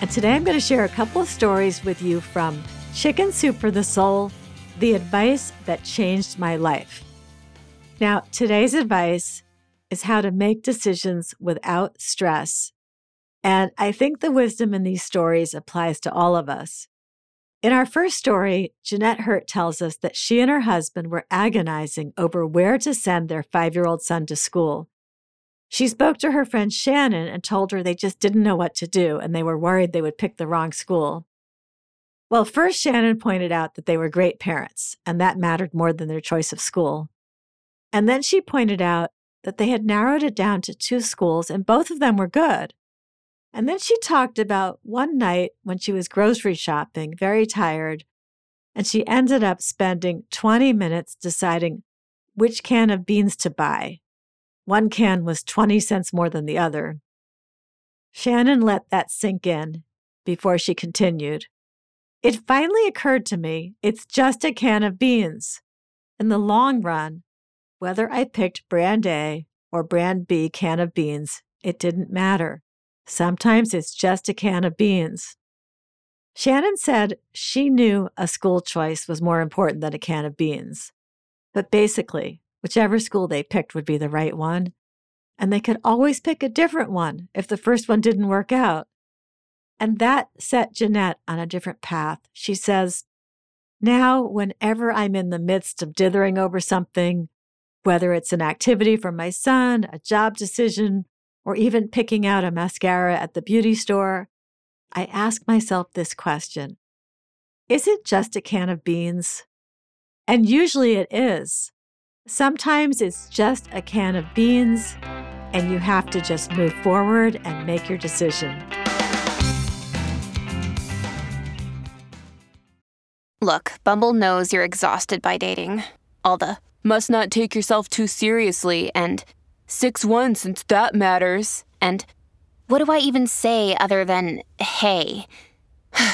And today I'm going to share a couple of stories with you from Chicken Soup for the Soul The Advice That Changed My Life. Now, today's advice is how to make decisions without stress. And I think the wisdom in these stories applies to all of us. In our first story, Jeanette Hurt tells us that she and her husband were agonizing over where to send their five year old son to school. She spoke to her friend Shannon and told her they just didn't know what to do and they were worried they would pick the wrong school. Well, first, Shannon pointed out that they were great parents, and that mattered more than their choice of school. And then she pointed out that they had narrowed it down to two schools and both of them were good. And then she talked about one night when she was grocery shopping, very tired, and she ended up spending 20 minutes deciding which can of beans to buy. One can was 20 cents more than the other. Shannon let that sink in before she continued. It finally occurred to me it's just a can of beans. In the long run, whether I picked brand A or brand B can of beans, it didn't matter. Sometimes it's just a can of beans. Shannon said she knew a school choice was more important than a can of beans. But basically, whichever school they picked would be the right one. And they could always pick a different one if the first one didn't work out. And that set Jeanette on a different path. She says, Now, whenever I'm in the midst of dithering over something, whether it's an activity for my son, a job decision, or even picking out a mascara at the beauty store, I ask myself this question Is it just a can of beans? And usually it is. Sometimes it's just a can of beans, and you have to just move forward and make your decision. Look, Bumble knows you're exhausted by dating. All the must not take yourself too seriously and 6 1 since that matters. And what do I even say other than hey?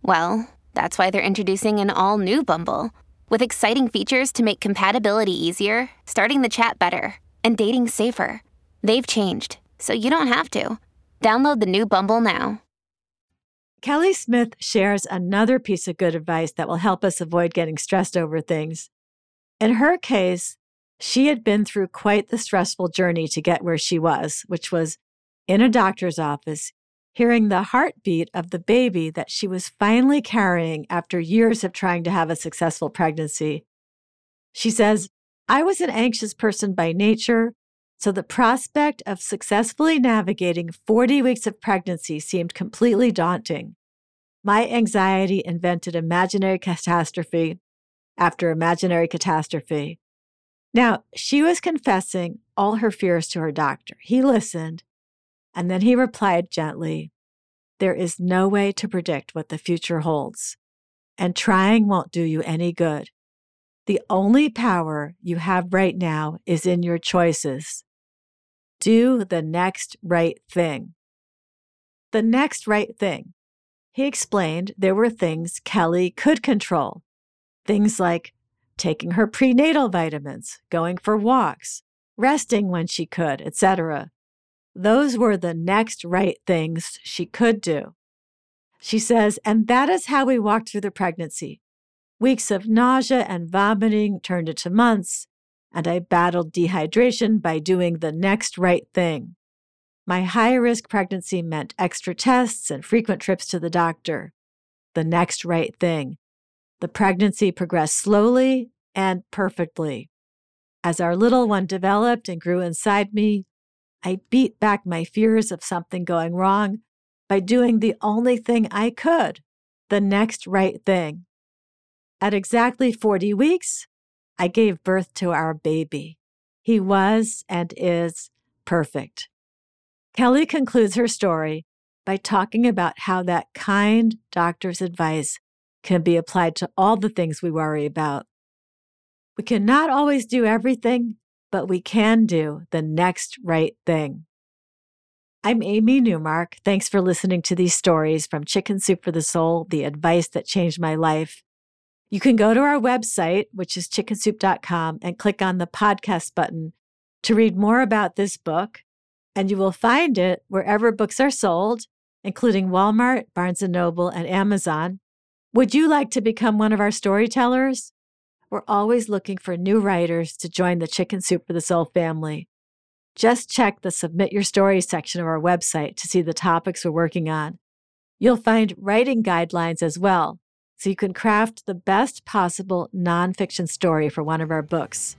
well, that's why they're introducing an all new Bumble with exciting features to make compatibility easier, starting the chat better, and dating safer. They've changed, so you don't have to. Download the new Bumble now. Kelly Smith shares another piece of good advice that will help us avoid getting stressed over things. In her case, she had been through quite the stressful journey to get where she was, which was in a doctor's office, hearing the heartbeat of the baby that she was finally carrying after years of trying to have a successful pregnancy. She says, I was an anxious person by nature, so the prospect of successfully navigating 40 weeks of pregnancy seemed completely daunting. My anxiety invented imaginary catastrophe after imaginary catastrophe. Now, she was confessing all her fears to her doctor. He listened, and then he replied gently, There is no way to predict what the future holds, and trying won't do you any good. The only power you have right now is in your choices. Do the next right thing. The next right thing. He explained there were things Kelly could control, things like taking her prenatal vitamins, going for walks, resting when she could, etc. Those were the next right things she could do. She says, and that is how we walked through the pregnancy. Weeks of nausea and vomiting turned into months, and I battled dehydration by doing the next right thing. My high risk pregnancy meant extra tests and frequent trips to the doctor. the next right thing. The pregnancy progressed slowly and perfectly. As our little one developed and grew inside me, I beat back my fears of something going wrong by doing the only thing I could the next right thing. At exactly 40 weeks, I gave birth to our baby. He was and is perfect. Kelly concludes her story by talking about how that kind doctor's advice can be applied to all the things we worry about. We cannot always do everything, but we can do the next right thing. I'm Amy Newmark. Thanks for listening to these stories from Chicken Soup for the Soul, the advice that changed my life. You can go to our website, which is chickensoup.com, and click on the podcast button to read more about this book. And you will find it wherever books are sold, including Walmart, Barnes & Noble, and Amazon. Would you like to become one of our storytellers? We're always looking for new writers to join the Chicken Soup for the Soul family. Just check the Submit Your Story section of our website to see the topics we're working on. You'll find writing guidelines as well, so you can craft the best possible nonfiction story for one of our books.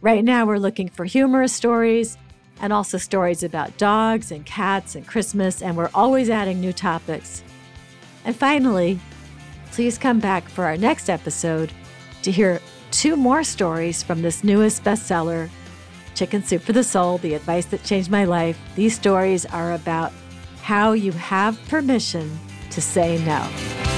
Right now, we're looking for humorous stories and also stories about dogs and cats and Christmas, and we're always adding new topics. And finally, please come back for our next episode to hear two more stories from this newest bestseller, Chicken Soup for the Soul The Advice That Changed My Life. These stories are about how you have permission to say no.